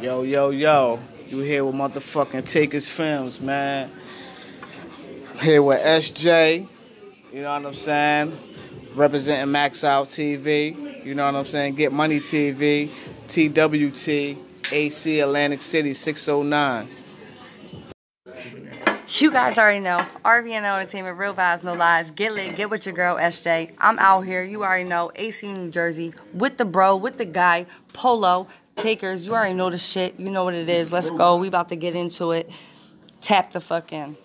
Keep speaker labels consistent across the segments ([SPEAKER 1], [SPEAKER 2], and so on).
[SPEAKER 1] Yo, yo, yo. You here with motherfucking Takers Films, man. Here with SJ. You know what I'm saying? Representing Max Out TV. You know what I'm saying? Get Money TV. TWT. AC Atlantic City 609.
[SPEAKER 2] You guys already know. RVN Entertainment, Real Vibes, No Lies. Get lit, get with your girl, SJ. I'm out here. You already know. AC New Jersey. With the bro, with the guy, Polo. Takers, you already know the shit. You know what it is. Let's go. We about to get into it. Tap the fuck in.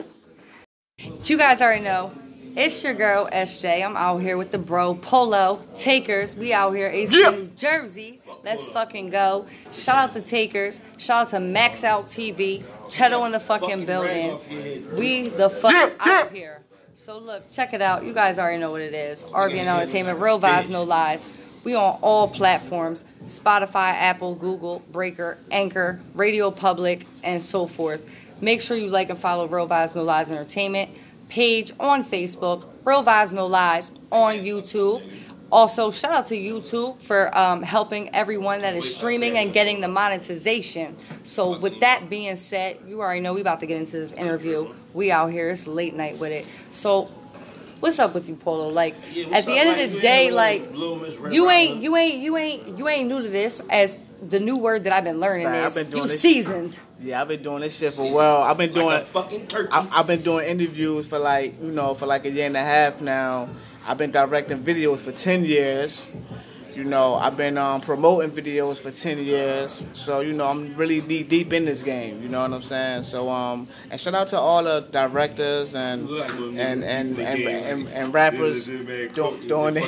[SPEAKER 2] You guys already know. It's your girl, SJ. I'm out here with the bro, Polo. Takers, we out here. AC
[SPEAKER 1] Yeah.
[SPEAKER 2] New Jersey. Let's fucking go. Shout out to Takers. Shout out to Max Out TV. Cheto in the fucking building. We the fuck
[SPEAKER 1] Yeah, yeah.
[SPEAKER 2] out here. So look, check it out. You guys already know what it is. RVN Entertainment, Real Vibes, No Lies. We on all platforms: Spotify, Apple, Google, Breaker, Anchor, Radio Public, and so forth. Make sure you like and follow Real Vibes, No Lies Entertainment page on Facebook. Real Vibes, No Lies on YouTube. Also, shout out to YouTube for um, helping everyone that is streaming and getting the monetization. So, with that being said, you already know we about to get into this interview. We out here, it's late night with it. So, what's up with you, Polo? Like, at the end of the day, like, you ain't, you ain't, you ain't, you ain't new to this. As the new word that I've been learning
[SPEAKER 1] Fact, I've
[SPEAKER 2] is,
[SPEAKER 1] been
[SPEAKER 2] you
[SPEAKER 1] this-
[SPEAKER 2] seasoned.
[SPEAKER 1] Yeah, I've been doing this shit for a while. I've been doing
[SPEAKER 3] Like a fucking turkey.
[SPEAKER 1] I, I've been doing interviews for like you know for like a year and a half now. I've been directing videos for ten years. You know, I've been um, promoting videos for ten years. So you know, I'm really knee deep in this game. You know what I'm saying? So um, and shout out to all the directors and and and and, and, and rappers doing their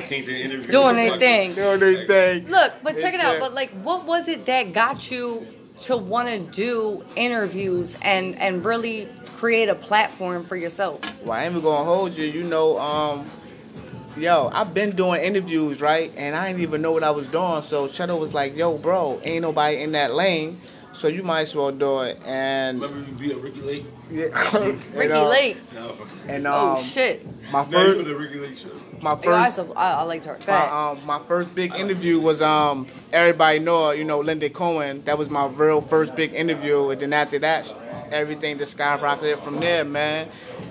[SPEAKER 2] Doing their thing.
[SPEAKER 1] doing their thing.
[SPEAKER 2] Look, but check it out. But like, what was it that got you to want to do interviews and and really create a platform for yourself?
[SPEAKER 1] Well, I ain't even gonna hold you. You know, um, yo, I've been doing interviews, right? And I didn't even know what I was doing. So Cheddar was like, yo, bro, ain't nobody in that lane. So you might as well do it. And
[SPEAKER 3] Remember you beat up Ricki Lake?
[SPEAKER 1] yeah,
[SPEAKER 2] Ricki
[SPEAKER 1] and, uh,
[SPEAKER 2] Lake.
[SPEAKER 1] And um,
[SPEAKER 2] oh shit!
[SPEAKER 1] my
[SPEAKER 3] Not even
[SPEAKER 1] first,
[SPEAKER 3] the Ricki Lake show.
[SPEAKER 1] my
[SPEAKER 2] Yo, I,
[SPEAKER 1] first,
[SPEAKER 2] so, I, I liked her. Go
[SPEAKER 1] my, um, my first big interview was um, everybody know, you know, Linda Cohen. That was my real first big interview. And then after that, everything just skyrocketed from there, man.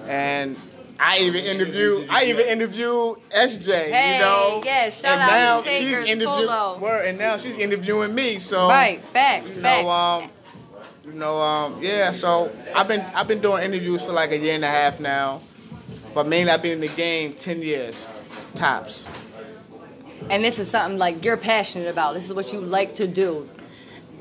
[SPEAKER 1] And I even interviewed, I even interviewed SJ,
[SPEAKER 2] Hey,
[SPEAKER 1] you know.
[SPEAKER 2] yeah, shout
[SPEAKER 1] and
[SPEAKER 2] out
[SPEAKER 1] now
[SPEAKER 2] to
[SPEAKER 1] she's interviewing, word, and now she's interviewing me. So
[SPEAKER 2] right, facts,
[SPEAKER 1] you
[SPEAKER 2] facts.
[SPEAKER 1] know, um, you know, um, yeah. So I've been I've been doing interviews for like a year and a half now, but mainly I've been in the game ten years, tops.
[SPEAKER 2] and this is something like you're passionate about. This is what you like to do.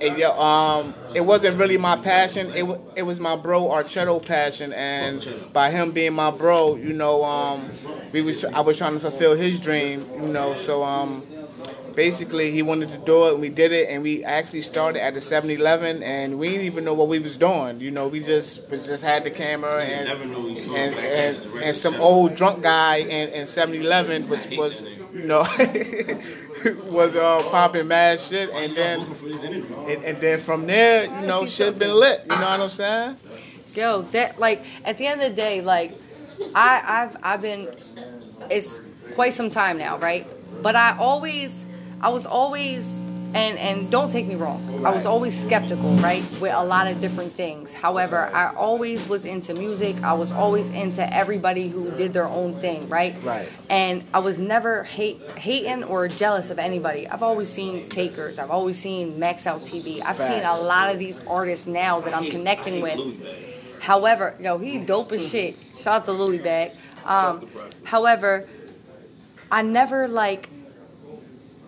[SPEAKER 1] Yo, um, it wasn't really my passion. It wa it was my bro Archetto passion, and by him being my bro, you know, um, we was I was trying to fulfill his dream, you know. So um, basically, he wanted to do it, and we did it, and we actually started at the 7-Eleven, and we didn't even know what we was doing. You know, we just we just had the camera
[SPEAKER 3] You
[SPEAKER 1] and
[SPEAKER 3] never know what you
[SPEAKER 1] and, and, and some old drunk guy in, in 7-Eleven was was you know was uh, popping mad shit, and then.
[SPEAKER 3] looking for these interviews?
[SPEAKER 1] And, and then from there, you know, shit been lit. You know what I'm saying?
[SPEAKER 2] Yo, that like at the end of the day, like I I've I've been it's quite some time now, right? But I always I was always and and don't take me wrong. I was always skeptical, right? With a lot of different things. However, I always was into music. I was always into everybody who did their own thing, right?
[SPEAKER 1] Right.
[SPEAKER 2] And I was never hate hating or jealous of anybody. I've always seen takers. I've always seen Max Out TV. I've seen a lot of these artists now that I'm connecting with. However, yo, he dope as shit. Shout out to Louis Bag. Um, however, I never like,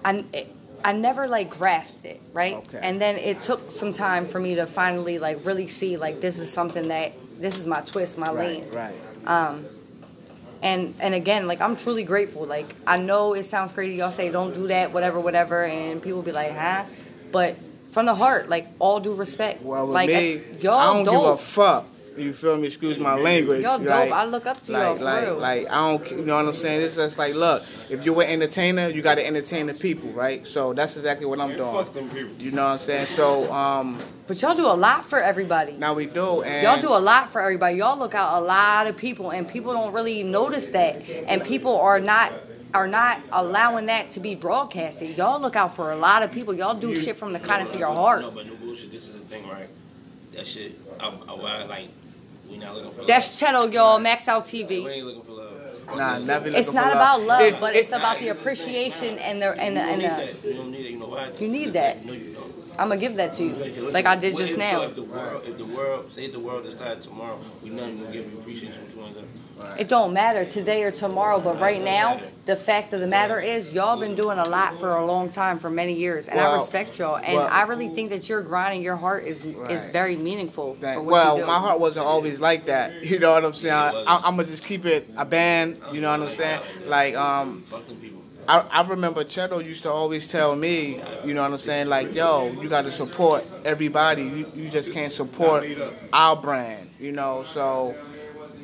[SPEAKER 2] I, I never like grasped it, right?
[SPEAKER 1] Okay.
[SPEAKER 2] And then it took some time for me to finally like really see like this is something that this is my twist, my lane.
[SPEAKER 1] Right, right.
[SPEAKER 2] And and again, like I'm truly grateful. Like I know it sounds crazy. Y'all say don't do that, whatever, whatever, and people be like, huh? But from the heart, like all due respect.
[SPEAKER 1] Well, with
[SPEAKER 2] like
[SPEAKER 1] me,
[SPEAKER 2] y'all
[SPEAKER 1] I don't
[SPEAKER 2] dope.
[SPEAKER 1] give a fuck. You feel me? excuse my language.
[SPEAKER 2] Y'all dope.
[SPEAKER 1] like-
[SPEAKER 2] I look up to
[SPEAKER 1] like,
[SPEAKER 2] y'all for
[SPEAKER 1] like,
[SPEAKER 2] real.
[SPEAKER 1] like I don't, you know what I'm saying? It's just like, look, if you're an entertainer, you got to entertain the people, right? So that's exactly what I'm
[SPEAKER 3] Man,
[SPEAKER 1] doing.
[SPEAKER 3] fuck them people.
[SPEAKER 1] You know what I'm saying? So um,
[SPEAKER 2] But y'all do a lot for everybody.
[SPEAKER 1] now we do, and
[SPEAKER 2] Y'all do a lot for everybody. Y'all look out a lot of people, and people don't really notice that. And people are not are not allowing that to be broadcasted. Y'all look out for a lot of people. Y'all do shit from the kindness of your heart.
[SPEAKER 3] No, but no bullshit. This is the thing, right? That shit. I, I, I like. We not looking for.
[SPEAKER 2] That's
[SPEAKER 3] love.
[SPEAKER 2] Cheto, y'all. Max Out
[SPEAKER 3] We
[SPEAKER 2] TV.
[SPEAKER 3] ain't looking for love.
[SPEAKER 1] Nah,
[SPEAKER 3] this
[SPEAKER 1] never
[SPEAKER 2] It's not about love,
[SPEAKER 1] It-
[SPEAKER 2] but
[SPEAKER 1] it-
[SPEAKER 2] it's about the appreciation and the and the
[SPEAKER 3] You don't
[SPEAKER 2] and
[SPEAKER 3] need
[SPEAKER 2] the.
[SPEAKER 3] that. You don't need it. You know why?
[SPEAKER 2] You need that.
[SPEAKER 3] No, you don't.
[SPEAKER 2] I'm gonna give that to you,
[SPEAKER 3] Like,
[SPEAKER 2] like I did
[SPEAKER 3] what
[SPEAKER 2] just
[SPEAKER 3] if-
[SPEAKER 2] now.
[SPEAKER 3] So if the world, if the world, say the world decided tomorrow, we not even gonna give you appreciation. What you want?
[SPEAKER 2] It don't matter today or tomorrow, but right now, the fact of the matter is, y'all been doing a lot for a long time, for many years, and I respect y'all. And
[SPEAKER 1] well-
[SPEAKER 2] I really think that your grind and your heart is is very meaningful
[SPEAKER 1] That-
[SPEAKER 2] for what
[SPEAKER 1] well,
[SPEAKER 2] you do.
[SPEAKER 1] my heart wasn't always like that. You know what I'm saying?
[SPEAKER 3] Yeah,
[SPEAKER 1] I, I'm gonna just keep it a band. You know what I'm saying? Like, um,
[SPEAKER 3] Fuck them people.
[SPEAKER 1] I, I remember Cheto used to always tell me, you know what I'm saying? Like, yo, you got to support everybody. You, you just can't support our brand. You know, so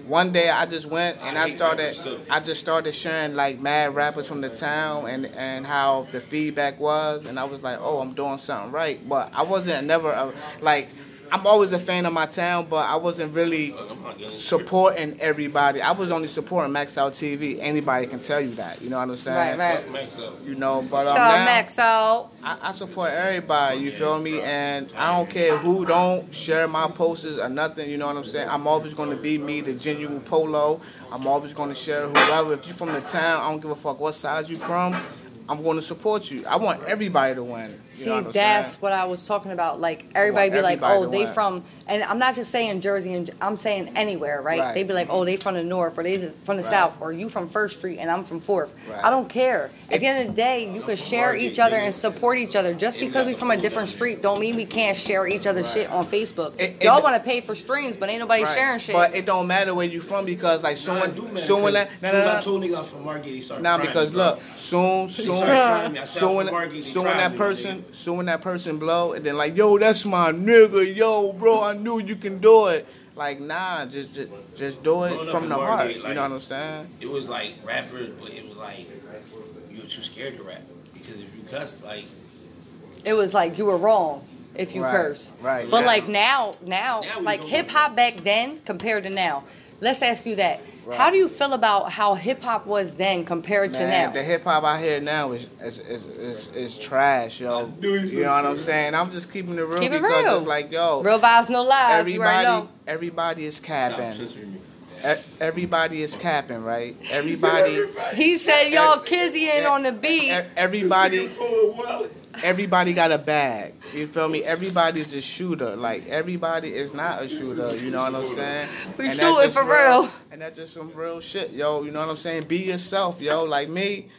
[SPEAKER 1] one day I just went and I started. I just started sharing like mad rappers from the town and and how the feedback was, and I was like, oh, I'm doing something right. But I wasn't never a, like. I'm always a fan of my town, but I wasn't really
[SPEAKER 3] Look, I'm not getting
[SPEAKER 1] supporting everybody. I was only supporting Max Out TV. Anybody can tell you that. You know what I'm saying?
[SPEAKER 2] Right, right.
[SPEAKER 3] Max.
[SPEAKER 1] You know, but
[SPEAKER 2] so
[SPEAKER 1] um, now,
[SPEAKER 2] Max out.
[SPEAKER 1] I, I support everybody. You feel me? And I don't care who don't share my posters or nothing. You know what I'm saying? I'm always going to be me, the genuine polo. I'm always going to share whoever. If you're from the town, I don't give a fuck what size you from. I'm going to support you. I want everybody to win. You
[SPEAKER 2] See,
[SPEAKER 1] know what
[SPEAKER 2] that's
[SPEAKER 1] saying?
[SPEAKER 2] what I was talking about. Like everybody be like, "Oh, they
[SPEAKER 1] win.
[SPEAKER 2] from," and I'm not just saying Jersey, and I'm saying anywhere, right?
[SPEAKER 1] Right.
[SPEAKER 2] They be like, "Oh, they from the north, or they from the
[SPEAKER 1] Right.
[SPEAKER 2] south, or you from First Street, and I'm from Fourth."
[SPEAKER 1] Right.
[SPEAKER 2] I don't care. At the end of the day, you can share each other and support each other. Just because we from a different street, don't mean we can't share each other's shit on Facebook.
[SPEAKER 1] It- it-
[SPEAKER 2] Y'all want to pay for streams, but ain't nobody
[SPEAKER 1] Right.
[SPEAKER 2] sharing shit.
[SPEAKER 1] But it don't matter where you from because like
[SPEAKER 3] Nah, I
[SPEAKER 1] someone,
[SPEAKER 3] do, man,
[SPEAKER 1] someone that,
[SPEAKER 3] 'cause
[SPEAKER 1] nah,
[SPEAKER 3] soon as
[SPEAKER 1] nah,
[SPEAKER 3] I
[SPEAKER 1] nah.
[SPEAKER 3] told niggas from Margate, he started
[SPEAKER 1] Now
[SPEAKER 3] trying
[SPEAKER 1] because look, soon, soon,
[SPEAKER 3] started trying me. I said,
[SPEAKER 1] soon,
[SPEAKER 3] I'm
[SPEAKER 1] when,
[SPEAKER 3] from Margate, he
[SPEAKER 1] soon that
[SPEAKER 3] me, my
[SPEAKER 1] person, soon when that person blow, and then like, yo, that's my nigga, yo, bro, I knew you can do it. Like, nah, just, just, just do it
[SPEAKER 3] Growing
[SPEAKER 1] from the
[SPEAKER 3] Margate,
[SPEAKER 1] heart. You
[SPEAKER 3] like-
[SPEAKER 1] know what I'm saying?
[SPEAKER 3] it was like rappers, but it was like you were too scared to rap because if you cuss, like
[SPEAKER 2] it was like you were wrong if you
[SPEAKER 1] Right,
[SPEAKER 2] curse.
[SPEAKER 1] right.
[SPEAKER 2] But
[SPEAKER 3] Yeah.
[SPEAKER 2] like now, now,
[SPEAKER 3] Now
[SPEAKER 2] like hip hop back then compared to now. Let's ask you that.
[SPEAKER 1] Right.
[SPEAKER 2] How do you feel about how hip hop was then compared to now?
[SPEAKER 1] the hip hop I hear now is is, is, is, is trash, yo.
[SPEAKER 3] knew he was
[SPEAKER 1] You know what I'm saying? I'm just keeping it real
[SPEAKER 2] Keep it
[SPEAKER 1] because
[SPEAKER 2] real.
[SPEAKER 1] it's like, yo,
[SPEAKER 2] Real vibes, no lies. You
[SPEAKER 1] everybody,
[SPEAKER 2] know.
[SPEAKER 1] everybody is capping.
[SPEAKER 3] censoring me.
[SPEAKER 1] Everybody is capping, right? Everybody.
[SPEAKER 2] He said, "Y'all Kizzy in on the beat."
[SPEAKER 1] Everybody,
[SPEAKER 3] Pull a wallet.
[SPEAKER 1] Everybody got a bag. You feel me? Everybody's a shooter. Like everybody is not a shooter. You know what I'm saying?
[SPEAKER 2] We
[SPEAKER 1] And that's
[SPEAKER 2] shooting for real.
[SPEAKER 1] And that's just some real shit, yo. You know what I'm saying? Be yourself, yo. Like me,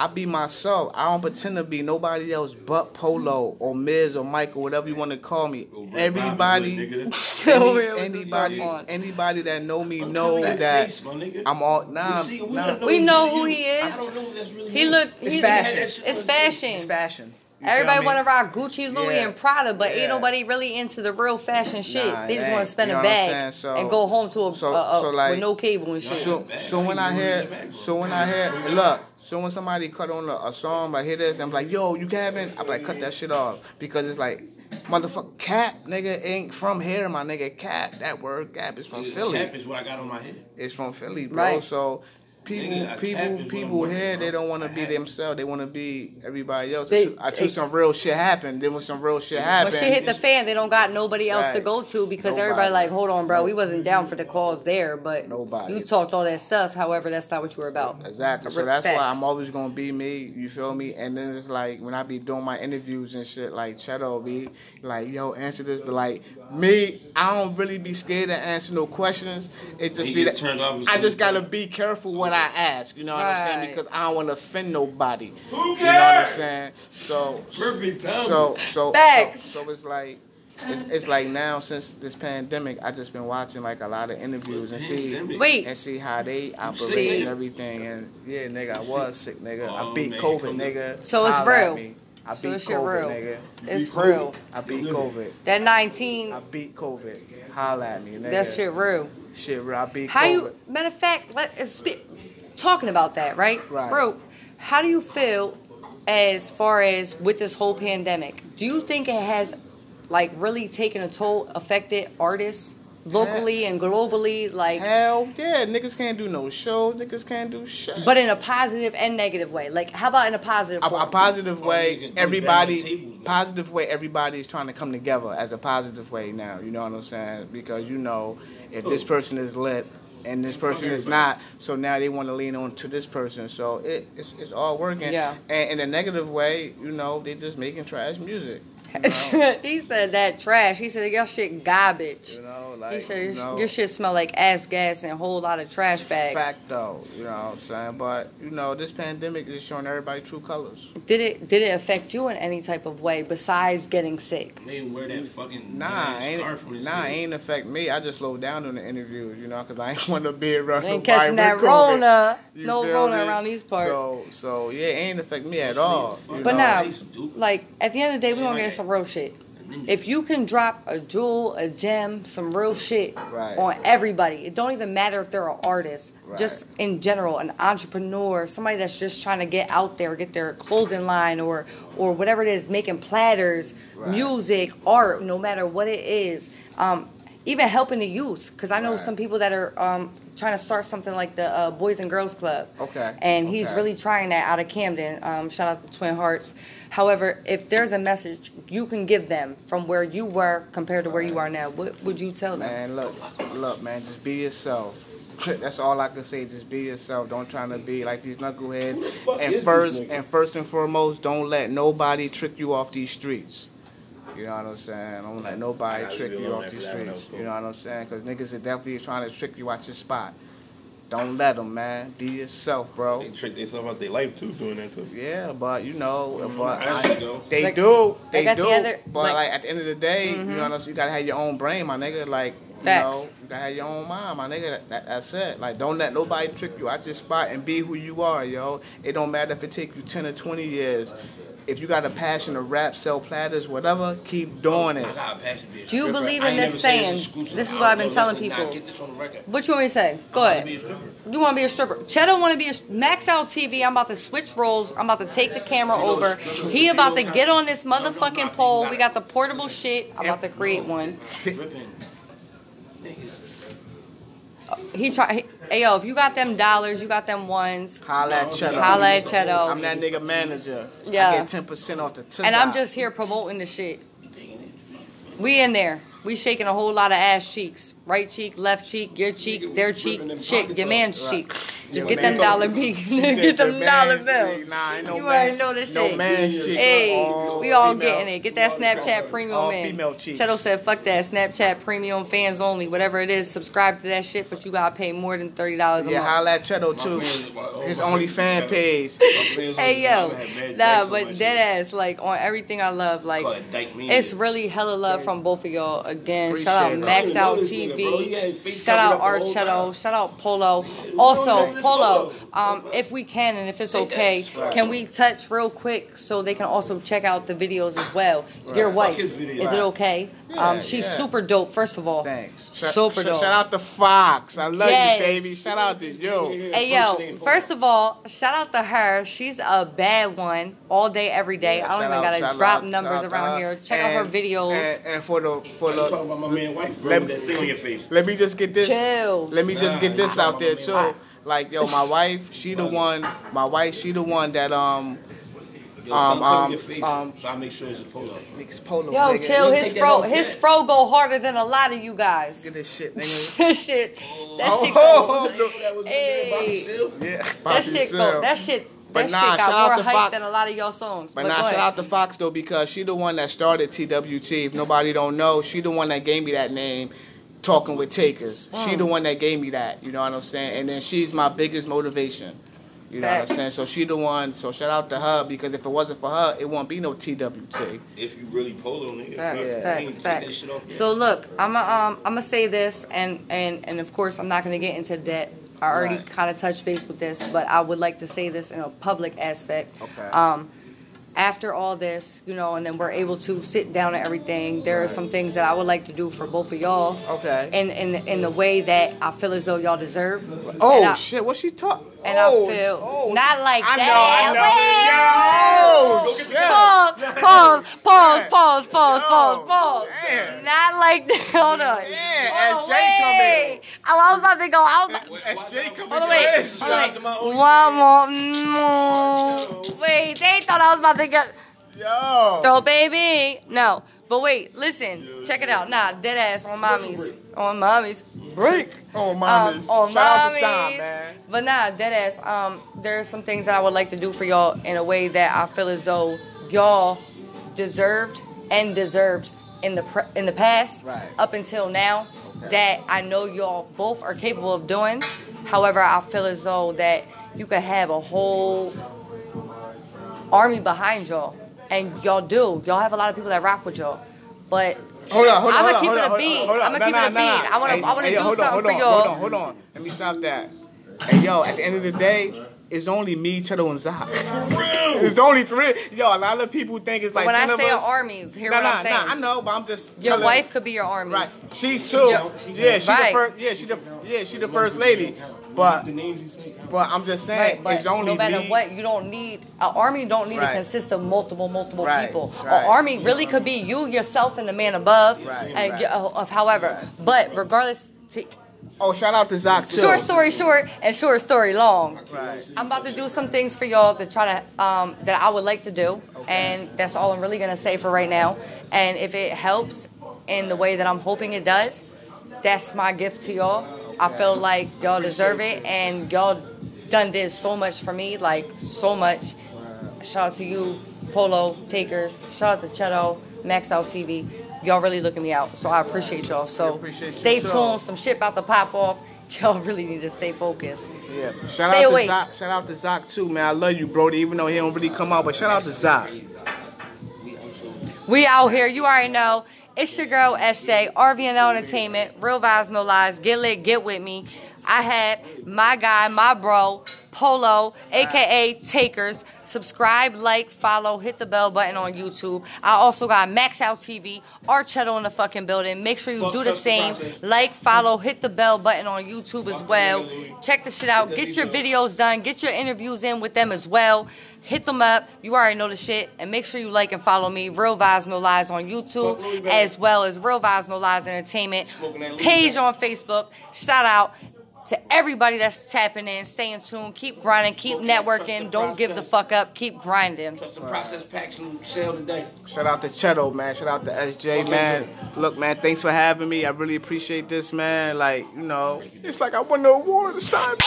[SPEAKER 1] I be myself. I don't pretend to be nobody else but Polo or Miz or Michael, or whatever you want to call me.
[SPEAKER 3] Go
[SPEAKER 1] Everybody,
[SPEAKER 3] Robin,
[SPEAKER 1] any-
[SPEAKER 2] real
[SPEAKER 1] anybody,
[SPEAKER 2] microphone.
[SPEAKER 1] anybody that know me
[SPEAKER 3] I'm
[SPEAKER 1] know that
[SPEAKER 3] face.
[SPEAKER 1] I'm all nah.
[SPEAKER 3] See, we
[SPEAKER 1] nah.
[SPEAKER 3] know
[SPEAKER 2] We know who
[SPEAKER 3] you.
[SPEAKER 2] he is.
[SPEAKER 3] I don't know if that's really
[SPEAKER 2] He look.
[SPEAKER 1] It's fashion.
[SPEAKER 2] It's fashion.
[SPEAKER 1] It's fashion. You feel
[SPEAKER 2] Everybody want to rock Gucci, Louis,
[SPEAKER 1] Yeah.
[SPEAKER 2] and Prada, but
[SPEAKER 1] Yeah.
[SPEAKER 2] ain't nobody really into the real fashion shit.
[SPEAKER 1] Nah,
[SPEAKER 2] they just want to spend
[SPEAKER 1] You
[SPEAKER 2] a
[SPEAKER 1] know what I'm
[SPEAKER 2] bag?
[SPEAKER 1] So-
[SPEAKER 2] and go home to a,
[SPEAKER 1] so-
[SPEAKER 2] a- a-
[SPEAKER 1] so, like-
[SPEAKER 2] with no cable and shit.
[SPEAKER 1] So, so when I hear, so when I hear, look, so when somebody cut on a, a song, I hear this, I'm like, yo, you capping? I'm like, cut that shit off because it's like, motherfucker, cap, nigga, ain't from here, my nigga, cap. That word cap is from
[SPEAKER 3] Nigga,
[SPEAKER 1] Philly.
[SPEAKER 3] Cap is what I got on my head.
[SPEAKER 1] It's from Philly, bro.
[SPEAKER 2] Right.
[SPEAKER 1] So. People,
[SPEAKER 3] Nigga,
[SPEAKER 1] people,
[SPEAKER 3] is what I'm
[SPEAKER 1] people here they don't want to be
[SPEAKER 3] hat.
[SPEAKER 1] themselves. They want to be everybody else.
[SPEAKER 2] They-
[SPEAKER 1] I took some real shit happen. Then when some real shit
[SPEAKER 2] when
[SPEAKER 1] happened,
[SPEAKER 2] shit hit the fan, they don't got nobody else to go to because
[SPEAKER 1] Nobody.
[SPEAKER 2] everybody like, hold on, bro, we wasn't mm-hmm. down for the cause there, but
[SPEAKER 1] Nobody.
[SPEAKER 2] you talked all that stuff. However, that's not what you were about.
[SPEAKER 1] Exactly. So
[SPEAKER 2] Rip
[SPEAKER 1] that's why. I'm always gonna be me. You feel me? And then it's like when I be doing my interviews and shit, like Cheto be like, "Yo, answer this," but like me, I don't really be scared to answer no questions. It just
[SPEAKER 3] You
[SPEAKER 1] be that
[SPEAKER 3] turned off
[SPEAKER 1] I just gotta be careful what I ask. You know what I'm saying? Because I don't want to offend nobody.
[SPEAKER 3] Who
[SPEAKER 1] You know what I'm
[SPEAKER 3] cares?
[SPEAKER 1] saying? So
[SPEAKER 3] Perfect timing.
[SPEAKER 1] So so
[SPEAKER 2] Facts.
[SPEAKER 1] so, so it's like. It's, it's like now since this pandemic, I just been watching like a lot of interviews and see
[SPEAKER 2] Wait.
[SPEAKER 1] and see how they operate and everything. And yeah, nigga, I was sick, nigga. I
[SPEAKER 3] Oh,
[SPEAKER 1] beat
[SPEAKER 3] man,
[SPEAKER 1] COVID, nigga.
[SPEAKER 2] So it's
[SPEAKER 1] Holla
[SPEAKER 2] real.
[SPEAKER 1] I
[SPEAKER 2] So
[SPEAKER 1] beat
[SPEAKER 2] this shit
[SPEAKER 1] COVID,
[SPEAKER 2] real.
[SPEAKER 1] nigga.
[SPEAKER 2] It's real.
[SPEAKER 1] I beat COVID.
[SPEAKER 2] That 19,
[SPEAKER 1] I beat COVID. Holla at me, nigga.
[SPEAKER 2] that shit real.
[SPEAKER 1] Shit, real. I beat
[SPEAKER 2] How
[SPEAKER 1] COVID.
[SPEAKER 2] you? Matter of fact, let uh, us speak. Talking about that, right?
[SPEAKER 1] Right.
[SPEAKER 2] Bro, how do you feel as far as with this whole pandemic? Do you think it has, like, really taken a toll, affected artists locally and globally, like,
[SPEAKER 1] Hell yeah, niggas can't do no show. Niggas can't do shit.
[SPEAKER 2] but in a positive and negative way. Like, how about in a positive
[SPEAKER 1] a, a positive
[SPEAKER 3] Oh,
[SPEAKER 1] way, everybody
[SPEAKER 3] down the tables, man.
[SPEAKER 1] positive way. Everybody is trying to come together as a positive way now. You know what I'm saying? Because you know, if this
[SPEAKER 3] oh.
[SPEAKER 1] person is lit and this person is not, so now they want to lean on to this person. So it, it's it's all working.
[SPEAKER 2] Yeah.
[SPEAKER 1] And in a negative way, you know, they're just making trash music. You know,
[SPEAKER 2] he said that trash. He said your shit garbage.
[SPEAKER 1] you know
[SPEAKER 2] He
[SPEAKER 1] like
[SPEAKER 2] said
[SPEAKER 1] you know,
[SPEAKER 2] your shit smell like ass gas and a whole lot of trash bags.
[SPEAKER 1] fact though. You know what I'm saying? But you know, this pandemic is showing everybody true colors.
[SPEAKER 2] Did it did it affect you in any type of way besides getting sick?
[SPEAKER 3] They wear that fucking
[SPEAKER 1] Nah, ain't
[SPEAKER 3] scarf
[SPEAKER 1] nah,
[SPEAKER 3] head.
[SPEAKER 1] ain't affect me. I just slowed down on the interviews, you know, because I ain't want to be around.
[SPEAKER 2] Ain't
[SPEAKER 1] nobody
[SPEAKER 2] catching that
[SPEAKER 1] with
[SPEAKER 2] Rona. No
[SPEAKER 1] feel
[SPEAKER 2] Rona
[SPEAKER 1] me?
[SPEAKER 2] around these parts.
[SPEAKER 1] So, so yeah, it ain't affect me at all.
[SPEAKER 3] the fuck?
[SPEAKER 1] you
[SPEAKER 2] But
[SPEAKER 1] know?
[SPEAKER 2] now,
[SPEAKER 3] I used to do-
[SPEAKER 2] like at the end of the day, we
[SPEAKER 3] Yeah,
[SPEAKER 2] gonna
[SPEAKER 3] like
[SPEAKER 2] get some real shit. If you can drop a jewel, a gem, some real shit
[SPEAKER 1] Right.
[SPEAKER 2] on everybody, it don't even matter if they're an artist.
[SPEAKER 1] Right.
[SPEAKER 2] Just in general, an entrepreneur, somebody that's just trying to get out there, get their clothing line or or whatever it is, making platters,
[SPEAKER 1] Right.
[SPEAKER 2] music, art, no matter what it is. Um, even helping the youth, because I know some people that are um, trying to start something like the uh, Boys and Girls Club.
[SPEAKER 1] Okay,
[SPEAKER 2] And he's
[SPEAKER 1] okay.
[SPEAKER 2] really trying that out of Camden. Um, shout out to Twin Hearts. However, if there's a message you can give them from where you were compared to where you are now, what would you tell them?
[SPEAKER 1] Man, look, look, man, just be yourself. That's all I can say. Just be yourself. Don't try to be like these knuckleheads.
[SPEAKER 3] fuck
[SPEAKER 1] And first, and first and foremost, don't let nobody trick you off these streets. You know what I'm saying? Don't let nobody trick you off these
[SPEAKER 4] after that one,
[SPEAKER 1] streets.
[SPEAKER 4] that was
[SPEAKER 1] You know what I'm saying? Because niggas are definitely trying to trick you out your spot. Don't let them, man. Be yourself, bro.
[SPEAKER 4] They trick themselves out their life too, doing that too.
[SPEAKER 1] Yeah, but you know, mm-hmm. but
[SPEAKER 3] Actually,
[SPEAKER 1] I- they
[SPEAKER 2] Like-
[SPEAKER 1] do, they do.
[SPEAKER 2] the other-
[SPEAKER 1] but
[SPEAKER 2] like-
[SPEAKER 1] like, at the end of the day, you know, you gotta have your own brain, my nigga. Like, you know, you gotta have your own mind, my nigga. That, that, that's it. Like, don't let nobody trick you out your spot and be who you are, yo. It don't matter if it take you ten or twenty years. If you got a passion to rap, sell platters, whatever, keep doing it.
[SPEAKER 3] I got a passion to be a
[SPEAKER 2] Do you believe in this
[SPEAKER 3] never said it's
[SPEAKER 2] saying? This is what I've been telling
[SPEAKER 3] listen, nah,
[SPEAKER 2] people.
[SPEAKER 3] get this on the record.
[SPEAKER 2] What you want me to say? Go
[SPEAKER 3] I wanna be a
[SPEAKER 2] ahead. You want to be a stripper? Cheddar want to be a max out TV. I'm about to switch roles. I'm about to take the camera over. He about to get on this motherfucking pole. We got the portable shit. I'm about to create one. He try. Hey yo, if you got them dollars, you got them ones.
[SPEAKER 1] Holla at Cheddar.
[SPEAKER 2] Holla at Cheddar.
[SPEAKER 1] I'm that nigga manager.
[SPEAKER 2] Yeah.
[SPEAKER 1] I get ten percent off the tip.
[SPEAKER 2] And I'm just here promoting the shit. We in there. We shaking a whole lot of ass cheeks. Right cheek, left cheek, your cheek, their cheek, shit, your man's cheek. Just get them dollar bills. Get them dollar bills.
[SPEAKER 1] cheek. Nah, ain't no
[SPEAKER 2] You
[SPEAKER 1] man-
[SPEAKER 2] already know this
[SPEAKER 1] no
[SPEAKER 2] shit.
[SPEAKER 1] man's cheek.
[SPEAKER 2] Hey,
[SPEAKER 1] All
[SPEAKER 2] we all
[SPEAKER 1] female.
[SPEAKER 2] getting it. Get that Snapchat premium
[SPEAKER 1] All
[SPEAKER 2] in.
[SPEAKER 1] female cheeks.
[SPEAKER 2] Cheto said, "Fuck that Snapchat premium, fans only, whatever it is. Subscribe to that shit, but you gotta pay more than thirty dollars a
[SPEAKER 1] Yeah,
[SPEAKER 2] month."
[SPEAKER 1] Yeah, holla at Cheddar too.
[SPEAKER 3] friends- oh,
[SPEAKER 1] His only
[SPEAKER 3] friends-
[SPEAKER 1] fan page.
[SPEAKER 2] Hey yo, nah, but dead ass like on everything I love, like
[SPEAKER 3] Call it Dyke Media.
[SPEAKER 2] it's really hella love from both of y'all. Again, shout out. Max Out
[SPEAKER 3] didn't know bro. He
[SPEAKER 2] TV, shout out
[SPEAKER 3] up the
[SPEAKER 2] Art
[SPEAKER 3] whole
[SPEAKER 2] shout out Polo.
[SPEAKER 3] don't
[SPEAKER 2] Also, Polo,
[SPEAKER 3] Polo.
[SPEAKER 2] um, if we can and if it's
[SPEAKER 3] Take
[SPEAKER 2] okay,
[SPEAKER 3] subscribe.
[SPEAKER 2] can we touch real quick so they can also check out the videos as well? Your wife,
[SPEAKER 3] his videos.
[SPEAKER 2] is it okay?
[SPEAKER 1] Yeah,
[SPEAKER 2] um, she's
[SPEAKER 1] yeah.
[SPEAKER 2] super dope. First of all,
[SPEAKER 1] Thanks.
[SPEAKER 2] Super
[SPEAKER 1] sh-
[SPEAKER 2] dope.
[SPEAKER 1] Shout out to Fox. I love
[SPEAKER 2] Yes.
[SPEAKER 1] you, baby. Shout out to you.
[SPEAKER 2] Hey yo, first of all, shout out to her. She's a bad one all day, every day. I don't even gotta drop numbers
[SPEAKER 1] shout out to
[SPEAKER 2] around here. Check out her videos.
[SPEAKER 1] And, and for the for
[SPEAKER 3] You talking
[SPEAKER 1] the
[SPEAKER 3] about my man wife, bro,
[SPEAKER 1] Let-
[SPEAKER 3] that thing on your face.
[SPEAKER 1] Let me just get this.
[SPEAKER 2] Chill.
[SPEAKER 1] Let me just get this out there
[SPEAKER 3] talking about
[SPEAKER 1] too. Like yo, my wife, she the one. My wife, she the one that um.
[SPEAKER 3] Yo,
[SPEAKER 1] Um,
[SPEAKER 3] come
[SPEAKER 1] um,
[SPEAKER 3] your
[SPEAKER 1] um,
[SPEAKER 3] so I make sure it's a polo.
[SPEAKER 1] Niggas polo.
[SPEAKER 2] Yo,
[SPEAKER 1] nigga.
[SPEAKER 2] chill. His
[SPEAKER 3] take
[SPEAKER 2] fro, his
[SPEAKER 3] yet?
[SPEAKER 2] fro go harder than a lot of you guys.
[SPEAKER 1] Get this shit, nigga.
[SPEAKER 2] that shit, that shit
[SPEAKER 1] Oh,
[SPEAKER 2] go.
[SPEAKER 3] That was
[SPEAKER 2] Hey.
[SPEAKER 3] Bobby Seale.
[SPEAKER 1] Yeah,
[SPEAKER 2] That
[SPEAKER 1] Bobby
[SPEAKER 2] shit
[SPEAKER 1] Seale.
[SPEAKER 2] go. That shit.
[SPEAKER 1] But
[SPEAKER 2] That
[SPEAKER 1] nah,
[SPEAKER 2] shit
[SPEAKER 1] shout
[SPEAKER 2] got
[SPEAKER 1] out
[SPEAKER 2] more
[SPEAKER 1] to
[SPEAKER 2] hype
[SPEAKER 1] Fox-
[SPEAKER 2] than a lot of y'all songs.
[SPEAKER 1] But
[SPEAKER 2] But,
[SPEAKER 1] now
[SPEAKER 2] go
[SPEAKER 1] shout out to Fox though because she the one that started TWT. If nobody don't know, she the one that gave me that name. Talking with Takers. She
[SPEAKER 2] Mm.
[SPEAKER 1] the one that gave me that. You know what I'm saying? And then she's my biggest motivation. You know what I'm saying? So she the one. So shout out to her because if it wasn't for her, it won't be no TWT.
[SPEAKER 3] If you really polo, nigga.
[SPEAKER 2] Facts,
[SPEAKER 3] you
[SPEAKER 2] facts,
[SPEAKER 3] ain't
[SPEAKER 2] facts.
[SPEAKER 3] that shit off yet.
[SPEAKER 2] So look, I'm gonna um, I'm gonna say this, and and and of course I'm not gonna get into that. I already
[SPEAKER 1] Right.
[SPEAKER 2] kind of touched base with this, but I would like to say this in a public aspect.
[SPEAKER 1] Okay.
[SPEAKER 2] Um, after all this, you know, and then we're able to sit down and everything. There are some things that I would like to do for both of y'all.
[SPEAKER 1] Okay.
[SPEAKER 2] In in in the way that I feel as though y'all deserve.
[SPEAKER 1] oh
[SPEAKER 2] I,
[SPEAKER 1] shit! What she talk?
[SPEAKER 2] And
[SPEAKER 1] oh,
[SPEAKER 2] I feel
[SPEAKER 1] oh,
[SPEAKER 2] not like
[SPEAKER 1] I know,
[SPEAKER 2] that.
[SPEAKER 1] I know.
[SPEAKER 3] Go
[SPEAKER 1] Yo,
[SPEAKER 3] get the
[SPEAKER 1] shit.
[SPEAKER 2] Pause, pause, pause, pause, pause, pause, pause.
[SPEAKER 1] Damn.
[SPEAKER 2] Not like that. Hold on.
[SPEAKER 1] Yeah,
[SPEAKER 2] Hold on,
[SPEAKER 1] SJ come
[SPEAKER 2] wait. I I was about to go. I was about,
[SPEAKER 1] SJ coming
[SPEAKER 2] Hold on, wait. Hold on,
[SPEAKER 3] Shout out to my
[SPEAKER 2] wait. One more. Mm, Wait, they thought I was about to get.
[SPEAKER 1] Yo.
[SPEAKER 2] Throw baby. No. But wait, listen. Check it out. Nah, dead ass on mommies. On mommies. Break.
[SPEAKER 1] Oh, mommies.
[SPEAKER 2] Um, on
[SPEAKER 1] Shout out to
[SPEAKER 2] mommies. But nah, dead ass. Um, there's some things that I would like to do for y'all in a way that I feel as though y'all deserved and deserved in the pre- in the past
[SPEAKER 1] Right.
[SPEAKER 2] up until now that I know y'all both are capable of doing. However, I feel as though that you could have a whole army behind y'all, and y'all do. Y'all have a lot of people that rock with y'all, but.
[SPEAKER 1] Hold on, hold on.
[SPEAKER 2] I'ma keep it a
[SPEAKER 1] hold on,
[SPEAKER 2] bean. I'ma keep it a
[SPEAKER 1] nah, nah,
[SPEAKER 2] bean. I wanna-
[SPEAKER 1] Hey,
[SPEAKER 2] I wanna
[SPEAKER 1] hey,
[SPEAKER 2] do
[SPEAKER 1] hold
[SPEAKER 2] something
[SPEAKER 1] hold
[SPEAKER 2] for
[SPEAKER 1] on,
[SPEAKER 2] y'all.
[SPEAKER 1] Hold on, hold on. Let me stop that. Hey, yo, at the end of the day, it's only me, Cheddar, and Zach. It's only three. Yo, a lot of people think it's like
[SPEAKER 2] when I
[SPEAKER 1] 10 of
[SPEAKER 2] say an
[SPEAKER 1] us.
[SPEAKER 2] army, hear
[SPEAKER 1] Nah,
[SPEAKER 2] what
[SPEAKER 1] nah,
[SPEAKER 2] I'm saying.
[SPEAKER 1] nah, I know, but I'm just.
[SPEAKER 2] Your
[SPEAKER 1] telling-
[SPEAKER 2] wife could be your army.
[SPEAKER 1] Right. She's too. Yeah, she
[SPEAKER 2] Right.
[SPEAKER 1] the first. Yeah, she the. Yeah, she the first lady. But,
[SPEAKER 3] the names you say. count.
[SPEAKER 1] but I'm just saying,
[SPEAKER 2] Right,
[SPEAKER 1] it's only
[SPEAKER 2] no matter
[SPEAKER 1] me.
[SPEAKER 2] what, you don't need an army. Don't need
[SPEAKER 1] Right.
[SPEAKER 2] to consist of multiple, multiple
[SPEAKER 1] Right,
[SPEAKER 2] people.
[SPEAKER 1] right.
[SPEAKER 2] An army really could be you, yourself, and the man above,
[SPEAKER 1] Right,
[SPEAKER 2] and
[SPEAKER 1] right.
[SPEAKER 2] uh, of however. But regardless, to,
[SPEAKER 1] Oh, shout out to Zach too.
[SPEAKER 2] short story short and short story long.
[SPEAKER 1] Right.
[SPEAKER 2] I'm about to do some things for y'all to try to um, that I would like to do, and that's all I'm really gonna say for right now. And if it helps in the way that I'm hoping it does, that's my gift to y'all. I feel like y'all deserve it, and y'all done did so much for me, like so much. Shout out to you, Polo Takers. Shout out to Cheto, Max Out TV. Y'all really looking me out, so I appreciate y'all. So
[SPEAKER 1] appreciate
[SPEAKER 2] stay tuned. Some shit about to pop off. Y'all really need to stay focused.
[SPEAKER 1] Yeah. Shout
[SPEAKER 2] Stay
[SPEAKER 1] out
[SPEAKER 2] awake.
[SPEAKER 1] to Zach. Shout out to Zach too, man. I love you, Brody. Even though he don't really come out, but shout out to Zach.
[SPEAKER 2] We out here. You already know. It's your girl SJ, RVNL Entertainment, Real Vibes No Lies. Get lit, get with me. I had my guy, my bro, Polo, aka Takers. Subscribe, like, follow, hit the bell button on YouTube. I also got Max Out TV, Archetto in the fucking building. Make sure you
[SPEAKER 3] Fuck
[SPEAKER 2] do the same. Like, follow, hit the bell button on YouTube as well. Check the shit out. Get your videos done. Get your interviews in with them as well. Hit them up. You already know the shit. And make sure you like and follow me, Real Vibes No Lies on YouTube,
[SPEAKER 3] Fuck Louis Vuitton.
[SPEAKER 2] as well as Real Vibes No Lies Entertainment
[SPEAKER 3] Smoking that Louis
[SPEAKER 2] page on Facebook. Shout out to everybody that's tapping in, Stay in tune. keep grinding, keep
[SPEAKER 3] Smoking that trust
[SPEAKER 2] networking. Don't give the fuck up. Keep grinding.
[SPEAKER 3] Trust the process packs and sell today.
[SPEAKER 1] Shout out to Cheto, man. Shout out to SJ, man. Look, man, thanks for having me. I really appreciate this, man. Like, you know, it's like I won the award or something.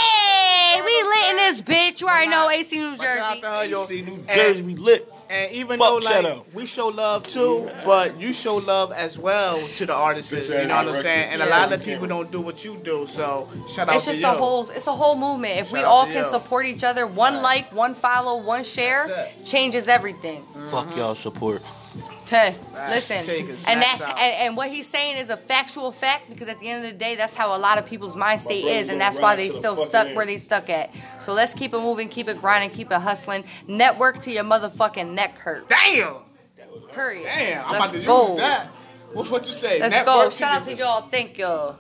[SPEAKER 2] Hey, we lit in this bitch. You already know AC New Jersey.
[SPEAKER 1] Shout out
[SPEAKER 2] Jersey.
[SPEAKER 1] to her, yo.
[SPEAKER 3] See, New
[SPEAKER 1] And-
[SPEAKER 3] Jersey, we lit.
[SPEAKER 1] And even
[SPEAKER 3] Fuck
[SPEAKER 1] though like
[SPEAKER 3] Cheto.
[SPEAKER 1] we show love too, but you show love as well to the artists. You know what I'm saying? And a lot of people don't do what you do. So shout out to
[SPEAKER 2] It's
[SPEAKER 1] to
[SPEAKER 2] just
[SPEAKER 1] you.
[SPEAKER 2] a whole it's a whole movement. If we
[SPEAKER 1] Shout out
[SPEAKER 2] all
[SPEAKER 1] to
[SPEAKER 2] can
[SPEAKER 1] you.
[SPEAKER 2] support each other, one
[SPEAKER 1] Right.
[SPEAKER 2] like, one follow, one share
[SPEAKER 1] That's
[SPEAKER 2] changes everything.
[SPEAKER 3] Fuck mm-hmm. y'all support.
[SPEAKER 2] Okay, listen, and that's and, and what he's saying is a factual fact because at the end of the day, that's how a lot of people's mind state is, and that's why they
[SPEAKER 3] to the
[SPEAKER 2] still stuck
[SPEAKER 3] end.
[SPEAKER 2] where they stuck at. So let's keep it moving, keep it grinding, keep it hustling. Network till your motherfucking neck hurt.
[SPEAKER 1] Damn,
[SPEAKER 2] Period.
[SPEAKER 1] damn. I'm
[SPEAKER 2] Let's
[SPEAKER 1] about to
[SPEAKER 2] go.
[SPEAKER 1] use that. What, what you say?
[SPEAKER 2] Let's
[SPEAKER 1] Network
[SPEAKER 2] go. Shout out to
[SPEAKER 1] you.
[SPEAKER 2] y'all. Thank y'all.